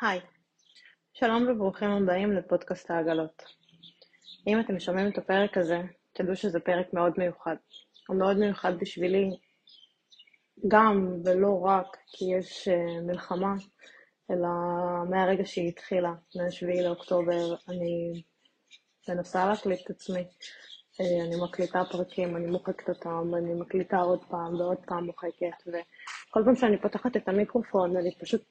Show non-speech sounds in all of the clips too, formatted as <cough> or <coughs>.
היי, שלום וברוכים הבאים לפודקאסט העגלות. אם אתם שומעים את הפרק הזה, תדעו שזה פרק מאוד מיוחד. הוא מאוד מיוחד בשבילי, גם ולא רק כי יש uh, מלחמה, אלא מהרגע שהיא התחילה, מ-7 לאוקטובר, אני מנסה להקליט את עצמי. Uh, אני מקליטה פרקים, אני מוחקת אותם, אני מקליטה עוד פעם ועוד פעם מוחקת, וכל פעם שאני פותחת את המיקרופון, אני פשוט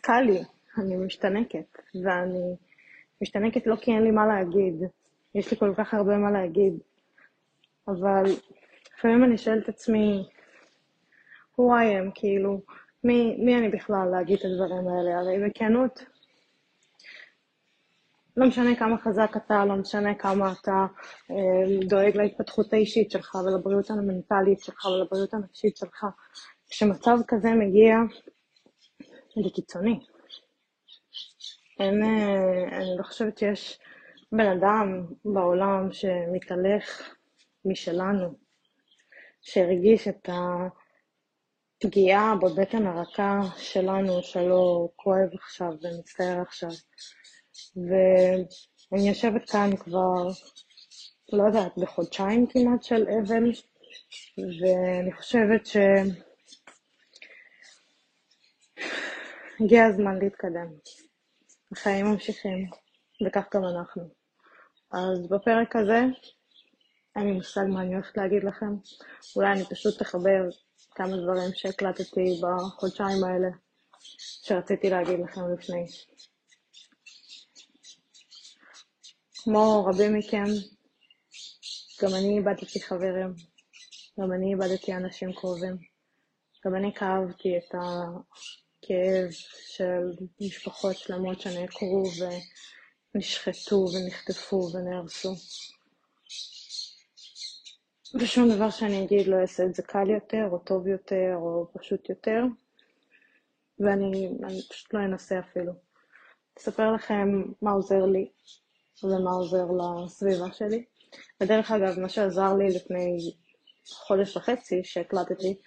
קל לי, אני משתנקת, ואני משתנקת לא כי אין לי מה להגיד, יש לי כל כך הרבה מה להגיד, אבל לפעמים אני שואלת את עצמי, who I am, כאילו, מי, מי אני בכלל להגיד את הדברים האלה? הרי בכנות, לא משנה כמה חזק אתה, לא משנה כמה אתה אה, דואג להתפתחות האישית שלך ולבריאות המנטלית שלך ולבריאות הנפשית שלך. כשמצב כזה מגיע, זה קיצוני. אין, אה, אני לא חושבת שיש בן אדם בעולם שמתהלך משלנו, שהרגיש את הפגיעה בבטן הרכה שלנו, שלא כואב עכשיו ומצטער עכשיו. ואני יושבת כאן כבר, לא יודעת, בחודשיים כמעט של אבל, ואני חושבת ש... הגיע הזמן להתקדם. החיים ממשיכים, וכך גם אנחנו. אז בפרק הזה, אין לי מושג מה אני הולכת להגיד לכם. אולי אני פשוט אחבר כמה דברים שהקלטתי בחודשיים האלה, שרציתי להגיד לכם לפני. כמו רבים מכם, גם אני איבדתי חברים, גם אני איבדתי אנשים קרובים. גם אני כאבתי את הכאב של משפחות שלמות שנעקרו ונשחטו ונחטפו ונהרסו. ושום דבר שאני אגיד לא אעשה את זה קל יותר, או טוב יותר, או פשוט יותר, ואני פשוט לא אנסה אפילו. אספר לכם מה עוזר לי ומה עוזר לסביבה שלי. ודרך אגב, מה שעזר לי לפני חודש וחצי שהקלטתי,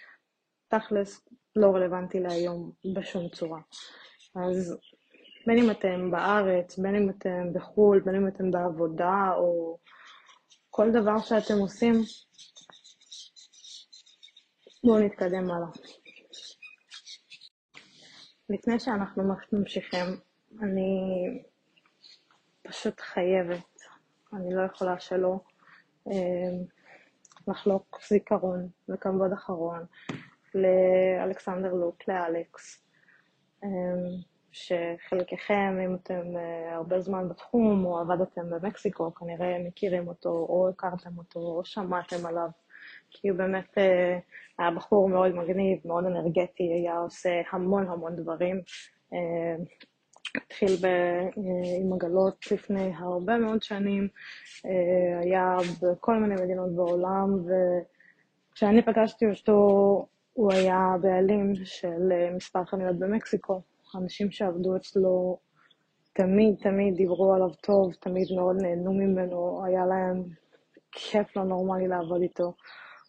תכלס לא רלוונטי להיום בשום צורה. אז בין אם אתם בארץ, בין אם אתם בחו"ל, בין אם אתם בעבודה, או כל דבר שאתם עושים, בואו נתקדם הלאה. לפני שאנחנו ממשיכים, אני פשוט חייבת, אני לא יכולה שלא, אה, לחלוק זיכרון וכבוד אחרון לאלכסנדר לוק, לאלכס, אמ, שחלקכם, אם אתם אה, הרבה זמן בתחום או עבדתם במקסיקו, כנראה מכירים אותו או הכרתם אותו או שמעתם עליו, כי הוא באמת אה, היה בחור מאוד מגניב, מאוד אנרגטי, היה עושה המון המון דברים. אמ, התחיל ב, אה, עם עגלות לפני הרבה מאוד שנים, היה בכל מיני מדינות בעולם, וכשאני פגשתי אותו הוא היה בעלים של אה, מספר חנויות במקסיקו. האנשים שעבדו אצלו תמיד תמיד דיברו עליו טוב, תמיד מאוד נהנו ממנו, היה להם כיף לא נורמלי לעבוד איתו.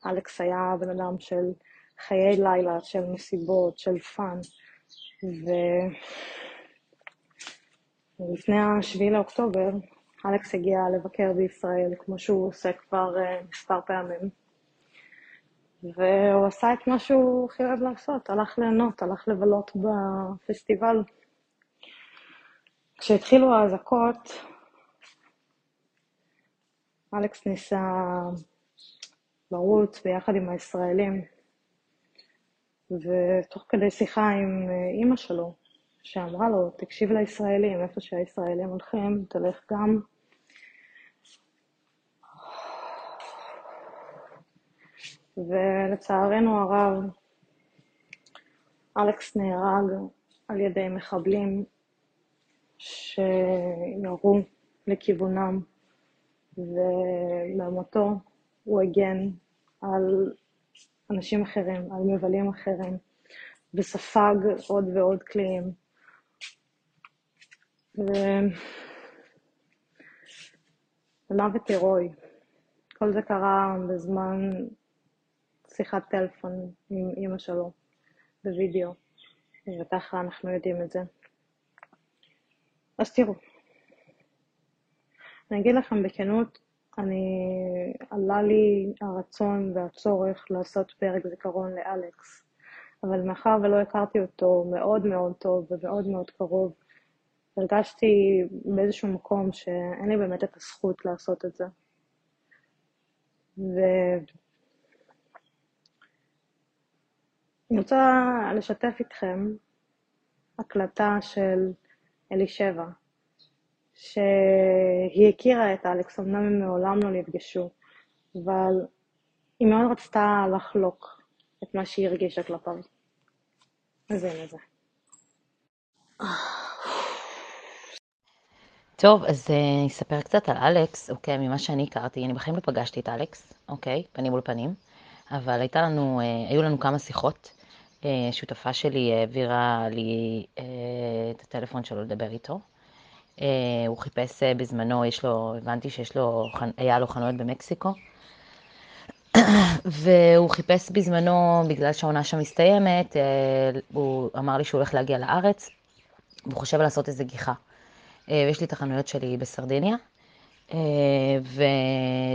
אלכס היה בן אדם של חיי לילה, של מסיבות, של fun. ולפני ה-7 לאוקטובר, אלכס הגיע לבקר בישראל, כמו שהוא עושה כבר אה, מספר פעמים. והוא עשה את מה שהוא הכי אוהב לעשות, הלך ליהנות, הלך לבלות בפסטיבל. כשהתחילו האזעקות, אלכס ניסה לרוץ ביחד עם הישראלים, ותוך כדי שיחה עם אימא שלו, שאמרה לו, תקשיב לישראלים, איפה שהישראלים הולכים, תלך גם. ולצערנו הרב, אלכס נהרג על ידי מחבלים שירו לכיוונם, ובמותו הוא הגן על אנשים אחרים, על מבלים אחרים, וספג עוד ועוד קליעים. ומוות הירואי. כל זה קרה בזמן שיחת טלפון עם אימא שלו בווידאו. וככה אנחנו יודעים את זה. אז תראו, אני אגיד לכם בכנות, אני, עלה לי הרצון והצורך לעשות פרק זיכרון לאלכס, אבל מאחר ולא הכרתי אותו מאוד מאוד טוב ומאוד מאוד קרוב, הרגשתי באיזשהו מקום שאין לי באמת את הזכות לעשות את זה. ואני רוצה לשתף איתכם הקלטה של אלישבע, שהיא הכירה את אלכס, אמנם הם מעולם לא נפגשו, אבל היא מאוד רצתה לחלוק את מה שהיא הרגישה כלפיו. אז הנה זה. טוב, אז אני אספר קצת על אלכס, אוקיי, ממה שאני הכרתי. אני בחיים לא פגשתי את אלכס, אוקיי, פנים מול פנים, אבל הייתה לנו, uh, היו לנו כמה שיחות. Uh, שותפה שלי העבירה לי uh, את הטלפון שלו לדבר איתו. Uh, הוא חיפש בזמנו, יש לו, הבנתי שיש לו, היה לו חנויות במקסיקו. <coughs> והוא חיפש בזמנו, בגלל שהעונה שם מסתיימת, הוא אמר לי שהוא הולך להגיע לארץ, והוא חושב לעשות איזה גיחה. אה, ויש לי את החנויות שלי בסרדיניה, אה,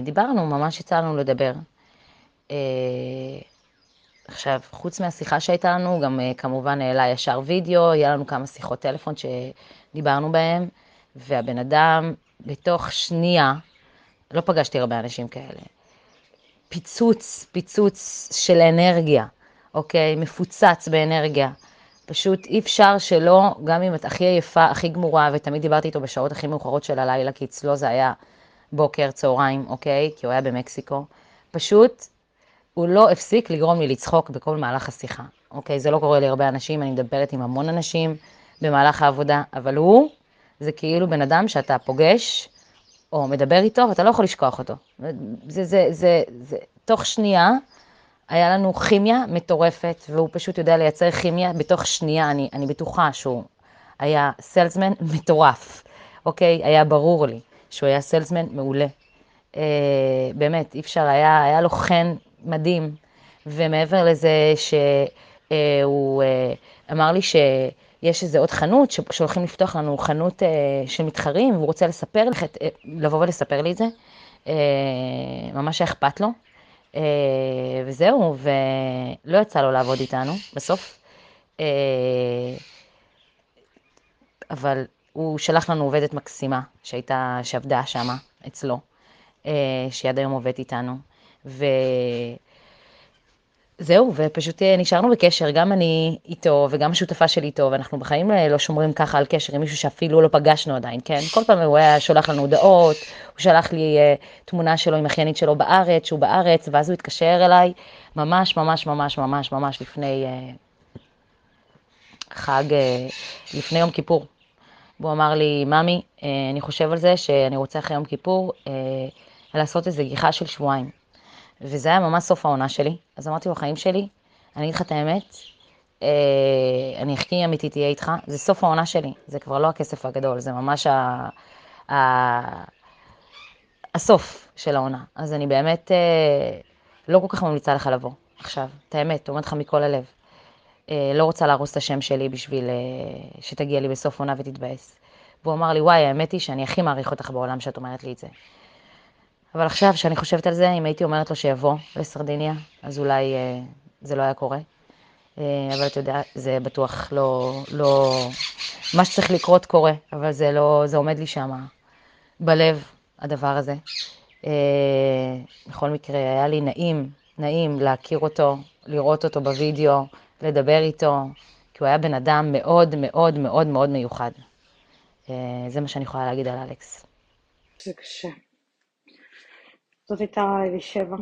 ודיברנו, ממש יצא לנו לדבר. אה, עכשיו, חוץ מהשיחה שהייתה לנו, גם כמובן העלה ישר וידאו, היה לנו כמה שיחות טלפון שדיברנו בהן, והבן אדם בתוך שנייה, לא פגשתי הרבה אנשים כאלה, פיצוץ, פיצוץ של אנרגיה, אוקיי? מפוצץ באנרגיה. פשוט אי אפשר שלא, גם אם את הכי עייפה, הכי גמורה, ותמיד דיברתי איתו בשעות הכי מאוחרות של הלילה, כי אצלו זה היה בוקר, צהריים, אוקיי? כי הוא היה במקסיקו. פשוט, הוא לא הפסיק לגרום לי לצחוק בכל מהלך השיחה, אוקיי? זה לא קורה לי הרבה אנשים, אני מדברת עם המון אנשים במהלך העבודה, אבל הוא, זה כאילו בן אדם שאתה פוגש, או מדבר איתו, ואתה לא יכול לשכוח אותו. זה, זה, זה, זה, זה תוך שנייה, היה לנו כימיה מטורפת, והוא פשוט יודע לייצר כימיה בתוך שנייה, אני, אני בטוחה שהוא היה סלסמן מטורף, אוקיי? היה ברור לי שהוא היה סלסמן מעולה. אה, באמת, אי אפשר, היה, היה לו חן מדהים, ומעבר לזה שהוא אה, אמר לי שיש איזה עוד חנות, שהולכים לפתוח לנו חנות אה, של מתחרים, והוא רוצה לספר לך, אה, לבוא ולספר לי את זה, אה, ממש היה אכפת לו. אה, וזהו, ולא יצא לו לעבוד איתנו בסוף. אה, אבל הוא שלח לנו עובדת מקסימה שהייתה, שעבדה שמה, אצלו, אה, שהיא עד היום עובדת איתנו. ו... זהו, ופשוט אה, נשארנו בקשר, גם אני איתו וגם השותפה שלי איתו, ואנחנו בחיים אה, לא שומרים ככה על קשר עם מישהו שאפילו לא פגשנו עדיין, כן? כל פעם הוא היה שולח לנו הודעות, הוא שלח לי uh, תמונה שלו עם אחיינית שלו בארץ, שהוא בארץ, ואז הוא התקשר אליי ממש ממש ממש ממש ממש לפני uh, חג, uh, לפני יום כיפור. והוא אמר לי, ממי, אני חושב על זה שאני רוצה אחרי יום כיפור לעשות איזו גיחה של שבועיים. וזה היה ממש סוף העונה שלי. אז אמרתי לו, חיים שלי, אני אגיד לך את האמת, אה, אני הכי אמיתית אהיה איתך, זה סוף העונה שלי, זה כבר לא הכסף הגדול, זה ממש ה... ה... הסוף של העונה. אז אני באמת אה, לא כל כך ממליצה לך לבוא עכשיו, את האמת, אומרת לך מכל הלב. אה, לא רוצה להרוס את השם שלי בשביל שתגיע לי בסוף עונה ותתבאס. והוא אמר לי, וואי, האמת היא שאני הכי מעריך אותך בעולם שאת אומרת לי את זה. אבל עכשיו, כשאני חושבת על זה, אם הייתי אומרת לו שיבוא לסרדיניה, אז אולי אה, זה לא היה קורה. אה, אבל אתה יודע, זה בטוח לא, לא... מה שצריך לקרות קורה, אבל זה לא, זה עומד לי שם בלב, הדבר הזה. אה, בכל מקרה, היה לי נעים, נעים להכיר אותו, לראות אותו בווידאו, לדבר איתו, כי הוא היה בן אדם מאוד מאוד מאוד מאוד מיוחד. אה, זה מה שאני יכולה להגיד על אלכס. זה קשה. זאת הייתה אלישבע,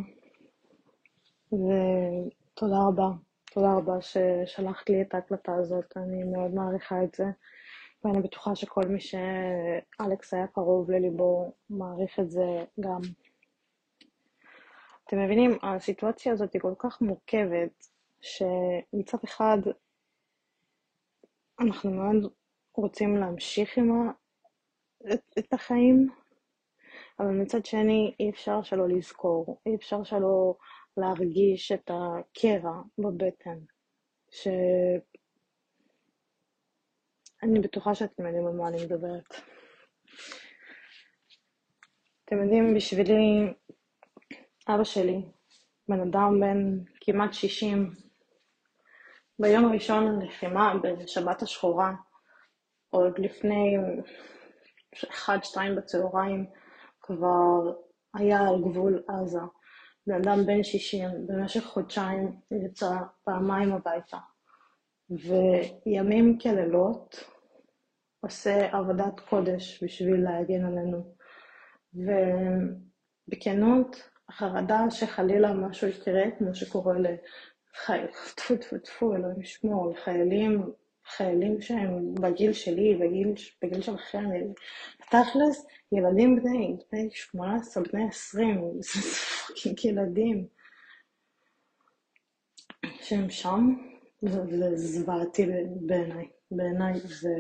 ותודה רבה, תודה רבה ששלחת לי את ההקלטה הזאת, אני מאוד מעריכה את זה, ואני בטוחה שכל מי שאלכס היה קרוב לליבו מעריך את זה גם. אתם מבינים, הסיטואציה הזאת היא כל כך מורכבת, שמצד אחד אנחנו מאוד רוצים להמשיך עם ה... את, את החיים, אבל מצד שני אי אפשר שלא לזכור, אי אפשר שלא להרגיש את הקרע בבטן, אני בטוחה שאתם יודעים על מה אני מדברת. אתם יודעים, בשבילי, אבא שלי, בן אדם בן כמעט 60, ביום הראשון ללחימה, בשבת השחורה, עוד לפני אחד, שתיים בצהריים, כבר היה על גבול עזה. בן אדם בן 60, במשך חודשיים יצא פעמיים הביתה. וימים כלילות עושה עבודת קודש בשביל להגן עלינו. ובכנות, החרדה שחלילה משהו יקרה, כמו שקורה לחיילים, טפו טפו טפו, אלוהים ישמור, לחיילים, חיילים שהם בגיל שלי, בגיל, בגיל שלכם, תכלס, ילדים בני, בני 18, בני 20, זה פאקינג ילדים שהם שם, זה זוועתי בעיניי, בעיניי זה...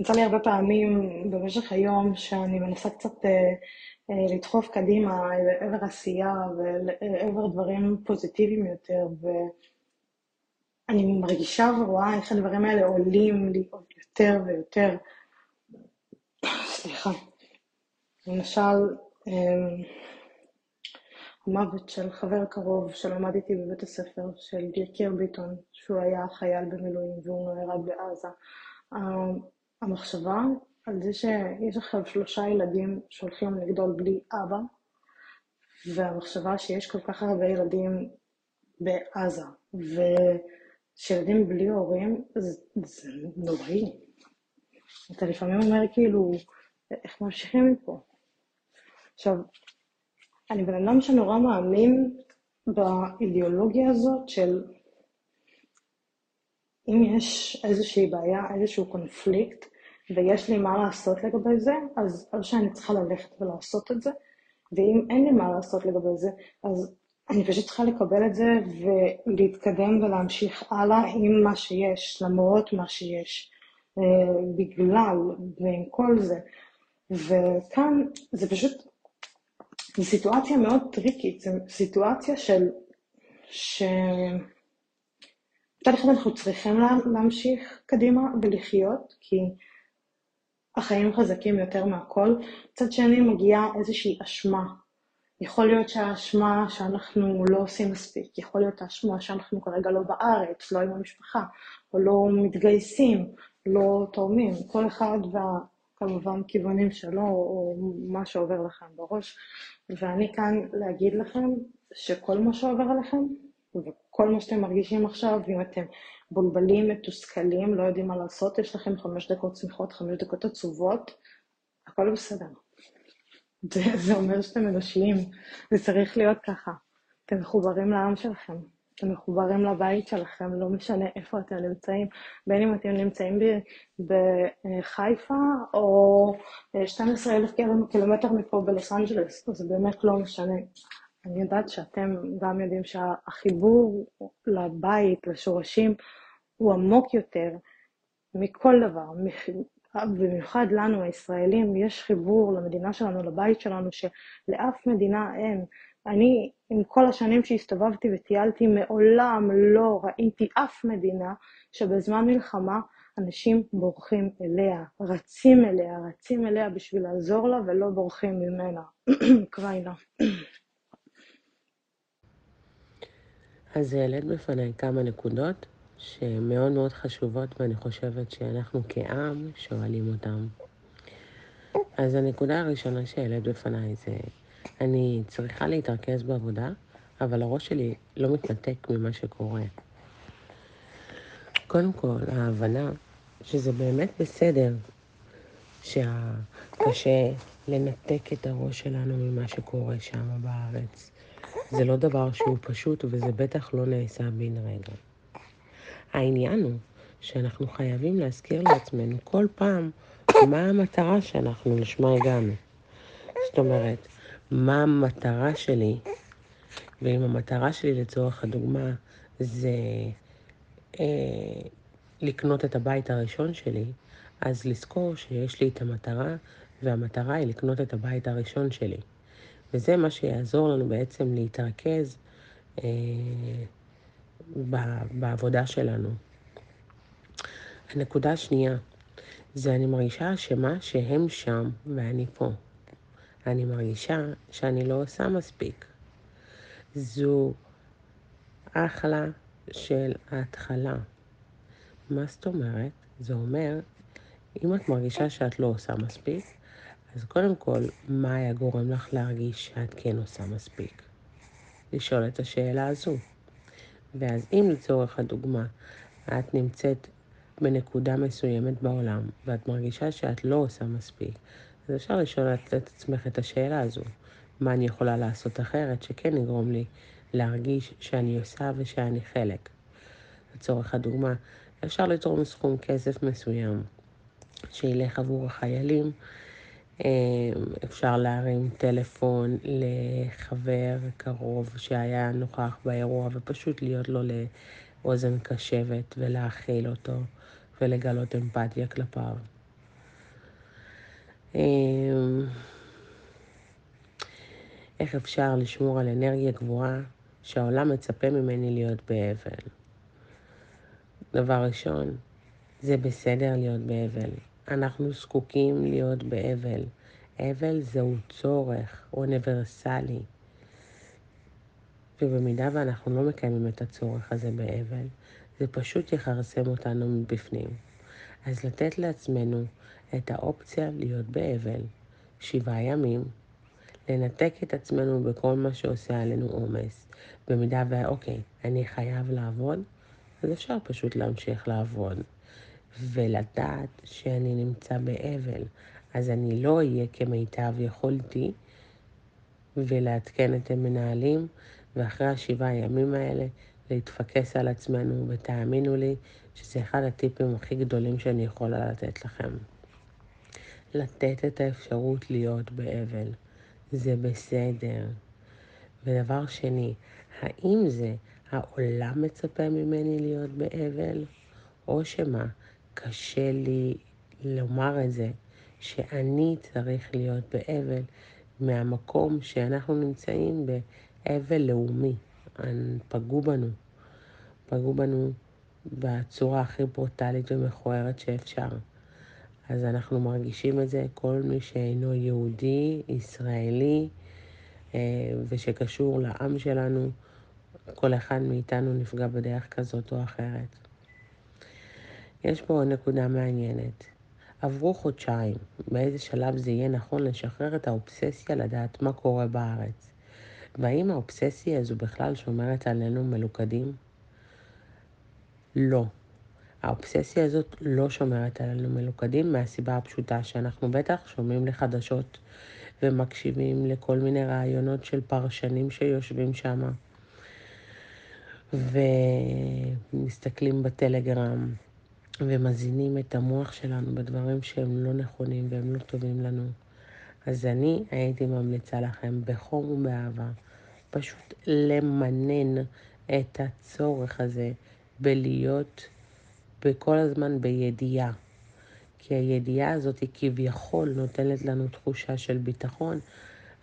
יצא לי הרבה פעמים במשך היום שאני מנסה קצת אה, אה, לדחוף קדימה לעבר עשייה ולעבר דברים פוזיטיביים יותר, ואני מרגישה ורואה איך הדברים האלה עולים לי עוד יותר ויותר. סליחה. למשל, אה, המוות של חבר קרוב שלמד איתי בבית הספר, של יקיר ביטון, שהוא היה חייל במילואים והוא נהרג בעזה. המחשבה על זה שיש עכשיו שלושה ילדים שהולכים לגדול בלי אבא, והמחשבה שיש כל כך הרבה ילדים בעזה, ושילדים בלי הורים, זה, זה נוראי. אתה לפעמים אומר כאילו, איך ממשיכים מפה? עכשיו, אני בן אדם שנורא מאמין באידיאולוגיה הזאת של אם יש איזושהי בעיה, איזשהו קונפליקט, ויש לי מה לעשות לגבי זה, אז או שאני צריכה ללכת ולעשות את זה, ואם אין לי מה לעשות לגבי זה, אז אני פשוט צריכה לקבל את זה ולהתקדם ולהמשיך הלאה עם מה שיש, למרות מה שיש, אה, בגלל ועם כל זה. וכאן זה פשוט זו סיטואציה מאוד טריקית, זו סיטואציה של... ש... מצד אחד אנחנו צריכים להמשיך קדימה ולחיות, כי החיים חזקים יותר מהכל. מצד שני מגיעה איזושהי אשמה. יכול להיות שהאשמה שאנחנו לא עושים מספיק, יכול להיות האשמה שאנחנו כרגע לא בארץ, לא עם המשפחה, או לא מתגייסים, לא תורמים. כל אחד וה... כמובן כיוונים שלו, או מה שעובר לכם בראש. ואני כאן להגיד לכם שכל מה שעובר עליכם, וכל מה שאתם מרגישים עכשיו, אם אתם בולבלים, מתוסכלים, לא יודעים מה לעשות, יש לכם חמש דקות שמחות, חמש דקות עצובות, הכל בסדר. זה, זה אומר שאתם אנושיים, זה צריך להיות ככה. אתם מחוברים לעם שלכם, אתם מחוברים לבית שלכם, לא משנה איפה אתם נמצאים, בין אם אתם נמצאים בחיפה או 12,000 קילומטר מפה בלוס אנג'לס, זה באמת לא משנה. אני יודעת שאתם גם יודעים שהחיבור לבית, לשורשים, הוא עמוק יותר מכל דבר. במיוחד לנו, הישראלים, יש חיבור למדינה שלנו, לבית שלנו, שלאף מדינה אין. אני, עם כל השנים שהסתובבתי וטיילתי, מעולם לא ראיתי אף מדינה שבזמן מלחמה אנשים בורחים אליה, רצים אליה, רצים אליה בשביל לעזור לה ולא בורחים ממנה. <clears throat> קריינה. אז העלית בפניי כמה נקודות שהן מאוד מאוד חשובות, ואני חושבת שאנחנו כעם שואלים אותן. אז הנקודה הראשונה שהעלית בפניי זה אני צריכה להתרכז בעבודה, אבל הראש שלי לא מתנתק ממה שקורה. קודם כל, ההבנה שזה באמת בסדר שקשה לנתק את הראש שלנו ממה שקורה שם בארץ. זה לא דבר שהוא פשוט, וזה בטח לא נעשה בן רגע. העניין הוא שאנחנו חייבים להזכיר לעצמנו כל פעם מה המטרה שאנחנו לשמה הגענו. זאת אומרת, מה המטרה שלי, ואם המטרה שלי לצורך הדוגמה זה אה, לקנות את הבית הראשון שלי, אז לזכור שיש לי את המטרה, והמטרה היא לקנות את הבית הראשון שלי. וזה מה שיעזור לנו בעצם להתרכז אה, בעבודה שלנו. הנקודה השנייה, זה אני מרגישה אשמה שהם שם ואני פה. אני מרגישה שאני לא עושה מספיק. זו אחלה של ההתחלה. מה זאת אומרת? זה אומר, אם את מרגישה שאת לא עושה מספיק, אז קודם כל, מה היה גורם לך להרגיש שאת כן עושה מספיק? לשאול את השאלה הזו. ואז אם לצורך הדוגמה, את נמצאת בנקודה מסוימת בעולם, ואת מרגישה שאת לא עושה מספיק, אז אפשר לשאול את עצמך את השאלה הזו. מה אני יכולה לעשות אחרת שכן יגרום לי להרגיש שאני עושה ושאני חלק. לצורך הדוגמה, אפשר לתרום סכום כסף מסוים שילך עבור החיילים, אפשר להרים טלפון לחבר קרוב שהיה נוכח באירוע ופשוט להיות לו לאוזן קשבת ולהכיל אותו ולגלות אמפתיה כלפיו. אמ, איך אפשר לשמור על אנרגיה גבוהה שהעולם מצפה ממני להיות באבל? דבר ראשון, זה בסדר להיות באבל. אנחנו זקוקים להיות באבל. אבל זהו צורך אוניברסלי. ובמידה ואנחנו לא מקיימים את הצורך הזה באבל, זה פשוט יכרסם אותנו מבפנים. אז לתת לעצמנו את האופציה להיות באבל שבעה ימים, לנתק את עצמנו בכל מה שעושה עלינו עומס. במידה ואוקיי, אני חייב לעבוד, אז אפשר פשוט להמשיך לעבוד. ולדעת שאני נמצא באבל, אז אני לא אהיה כמיטב יכולתי, ולעדכן את המנהלים, ואחרי השבעה הימים האלה להתפקס על עצמנו, ותאמינו לי שזה אחד הטיפים הכי גדולים שאני יכולה לתת לכם. לתת את האפשרות להיות באבל. זה בסדר. ודבר שני, האם זה העולם מצפה ממני להיות באבל, או שמה, קשה לי לומר את זה, שאני צריך להיות באבל מהמקום שאנחנו נמצאים באבל לאומי. פגעו בנו. פגעו בנו בצורה הכי ברוטלית ומכוערת שאפשר. אז אנחנו מרגישים את זה, כל מי שאינו יהודי, ישראלי, אה, ושקשור לעם שלנו, כל אחד מאיתנו נפגע בדרך כזאת או אחרת. יש פה נקודה מעניינת. עברו חודשיים, באיזה שלב זה יהיה נכון לשחרר את האובססיה לדעת מה קורה בארץ. והאם האובססיה הזו בכלל שומרת עלינו מלוכדים? לא. האובססיה הזאת לא שומרת עלינו מלוכדים מהסיבה הפשוטה שאנחנו בטח שומעים לחדשות ומקשיבים לכל מיני רעיונות של פרשנים שיושבים שם ומסתכלים בטלגרם ומזינים את המוח שלנו בדברים שהם לא נכונים והם לא טובים לנו. אז אני הייתי ממליצה לכם בחום ובאהבה פשוט למנן את הצורך הזה בלהיות וכל הזמן בידיעה. כי הידיעה הזאת היא כביכול נותנת לנו תחושה של ביטחון,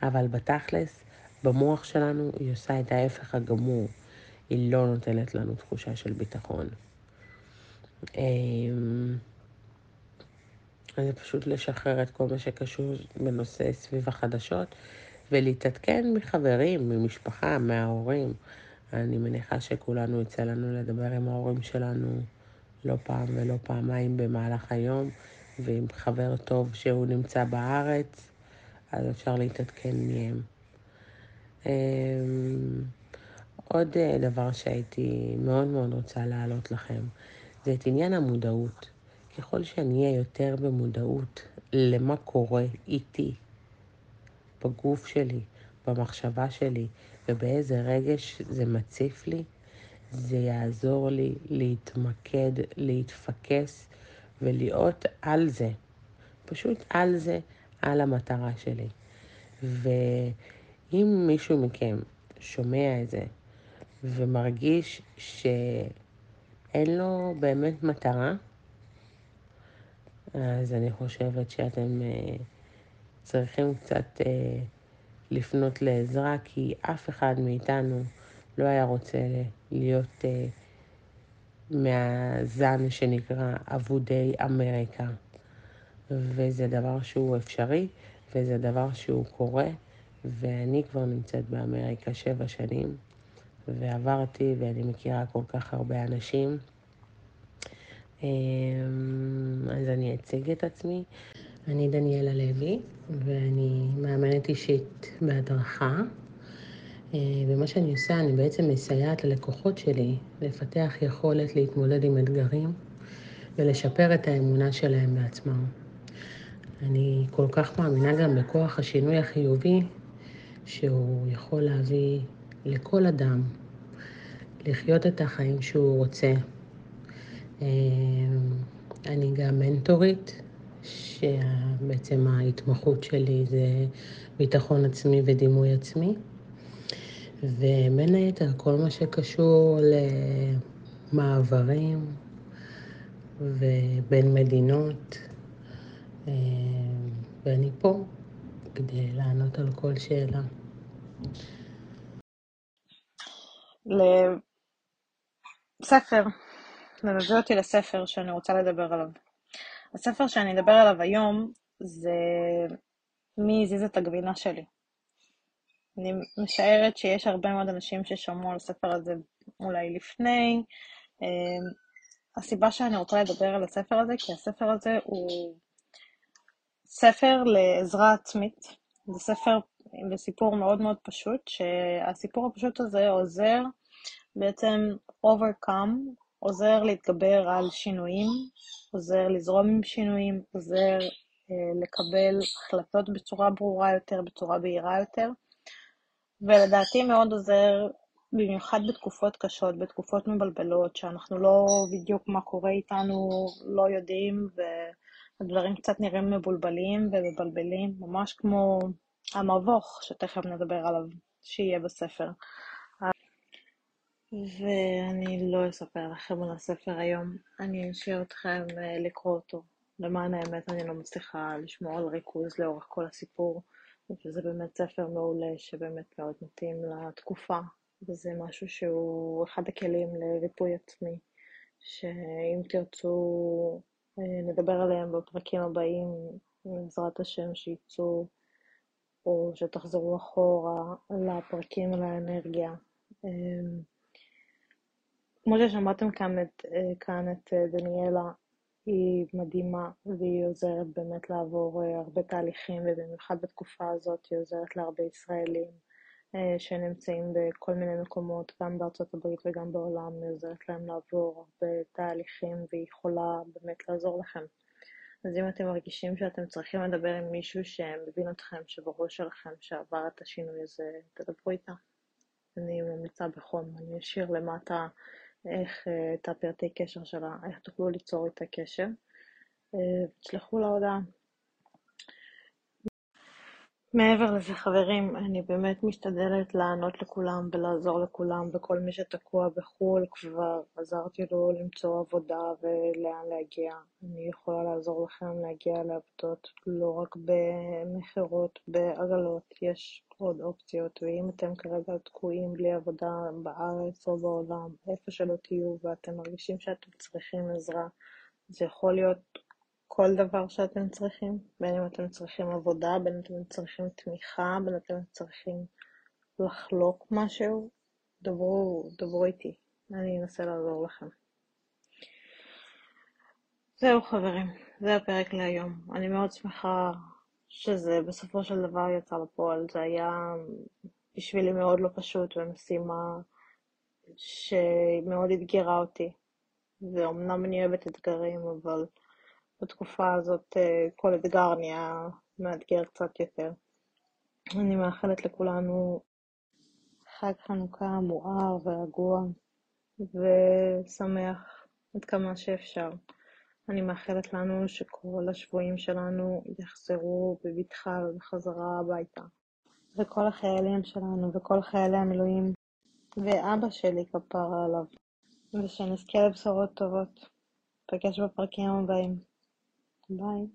אבל בתכלס, במוח שלנו היא עושה את ההפך הגמור. היא לא נותנת לנו תחושה של ביטחון. אמ, זה פשוט לשחרר את כל מה שקשור בנושא סביב החדשות ולהתעדכן מחברים, ממשפחה, מההורים. אני מניחה שכולנו יצא לנו לדבר עם ההורים שלנו לא פעם ולא פעמיים במהלך היום, ועם חבר טוב שהוא נמצא בארץ, אז אפשר להתעדכן מהם. אמ, עוד אה, דבר שהייתי מאוד מאוד רוצה להעלות לכם, זה את עניין המודעות. ככל שאני אהיה יותר במודעות למה קורה איתי, בגוף שלי, במחשבה שלי, ובאיזה רגש זה מציף לי, זה יעזור לי להתמקד, להתפקס ולהיות על זה. פשוט על זה, על המטרה שלי. ואם מישהו מכם שומע את זה ומרגיש שאין לו באמת מטרה, אז אני חושבת שאתם uh, צריכים קצת uh, לפנות לעזרה, כי אף אחד מאיתנו לא היה רוצה להיות uh, מהזן שנקרא אבודי אמריקה. וזה דבר שהוא אפשרי, וזה דבר שהוא קורה, ואני כבר נמצאת באמריקה שבע שנים, ועברתי ואני מכירה כל כך הרבה אנשים. אמ, אז אני אציג את עצמי. אני דניאלה לוי, ואני מאמנת אישית בהדרכה. אה, ומה שאני עושה, אני בעצם מסייעת ללקוחות שלי לפתח יכולת להתמודד עם אתגרים ולשפר את האמונה שלהם בעצמם. אני כל כך מאמינה גם בכוח השינוי החיובי שהוא יכול להביא לכל אדם לחיות את החיים שהוא רוצה. אה, אני גם מנטורית, שבעצם ההתמחות שלי זה ביטחון עצמי ודימוי עצמי. ובין היתר כל מה שקשור למעברים ובין מדינות, אה, ואני פה כדי לענות על כל שאלה. לספר, זה אותי לספר שאני רוצה לדבר עליו. הספר שאני אדבר עליו היום זה מי הזיז את הגבינה שלי. אני משערת שיש הרבה מאוד אנשים ששמעו על הספר הזה אולי לפני. אמ, הסיבה שאני רוצה לדבר על הספר הזה, כי הספר הזה הוא ספר לעזרה עצמית. זה ספר בסיפור מאוד מאוד פשוט, שהסיפור הפשוט הזה עוזר בעצם overcome, עוזר להתגבר על שינויים, עוזר לזרום עם שינויים, עוזר אה, לקבל החלטות בצורה ברורה יותר, בצורה בהירה יותר. ולדעתי מאוד עוזר, במיוחד בתקופות קשות, בתקופות מבלבלות, שאנחנו לא בדיוק מה קורה איתנו, לא יודעים, והדברים קצת נראים מבולבלים ומבלבלים, ממש כמו המבוך, שתכף נדבר עליו, שיהיה בספר. ואני לא אספר לכם על הספר היום, אני אשאיר אתכם אה, לקרוא אותו. למען האמת אני לא מצליחה לשמור על ריכוז לאורך כל הסיפור. וזה באמת ספר מעולה שבאמת מאוד מתאים לתקופה, וזה משהו שהוא אחד הכלים לריפוי עצמי, שאם תרצו אה, נדבר עליהם בפרקים הבאים, בעזרת השם שיצאו, או שתחזרו אחורה לפרקים על האנרגיה. אה, כמו ששמעתם כאן את, אה, כאן את דניאלה, היא מדהימה והיא עוזרת באמת לעבור אה, הרבה תהליכים ובמיוחד בתקופה הזאת היא עוזרת להרבה ישראלים אה, שנמצאים בכל מיני מקומות, גם בארצות הברית וגם בעולם, היא עוזרת להם לעבור הרבה תהליכים והיא יכולה באמת לעזור לכם. אז אם אתם מרגישים שאתם צריכים לדבר עם מישהו שמבין אתכם, שבראש שלכם שעבר את השינוי הזה, תדברו איתה. אני ממליצה בחום, אני אשאיר למטה איך, אה, את הפרטי קשר שלה, איך תוכלו ליצור איתה קשר. תשלחו לה הודעה. מעבר לזה, חברים, אני באמת משתדלת לענות לכולם ולעזור לכולם, וכל מי שתקוע בחו"ל כבר עזרתי לו למצוא עבודה ולאן להגיע. אני יכולה לעזור לכם להגיע לעבודות לא רק במכירות, בעגלות, יש עוד אופציות, ואם אתם כרגע תקועים בלי עבודה בארץ או בעולם, איפה שלא תהיו ואתם מרגישים שאתם צריכים עזרה, זה יכול להיות כל דבר שאתם צריכים, בין אם אתם צריכים עבודה, בין אם אתם צריכים תמיכה, בין אם אתם צריכים לחלוק משהו, דברו, דברו איתי, אני אנסה לעזור לכם. זהו חברים, זה הפרק להיום. אני מאוד שמחה שזה בסופו של דבר יצא לפועל. זה היה בשבילי מאוד לא פשוט ומשימה שמאוד אתגרה אותי. ואומנם אני אוהבת אתגרים, אבל בתקופה הזאת אה, כל אתגר נהיה מאתגר קצת יותר. אני מאחלת לכולנו חג חנוכה מואר ורגוע ושמח עד כמה שאפשר. אני מאחלת לנו שכל השבויים שלנו יחזרו בבטחה ובחזרה הביתה. וכל החיילים שלנו וכל חיילי המילואים ואבא שלי כפרה עליו. ושנזכה לבשורות טובות. נפגש בפרקים הבאים. Bye.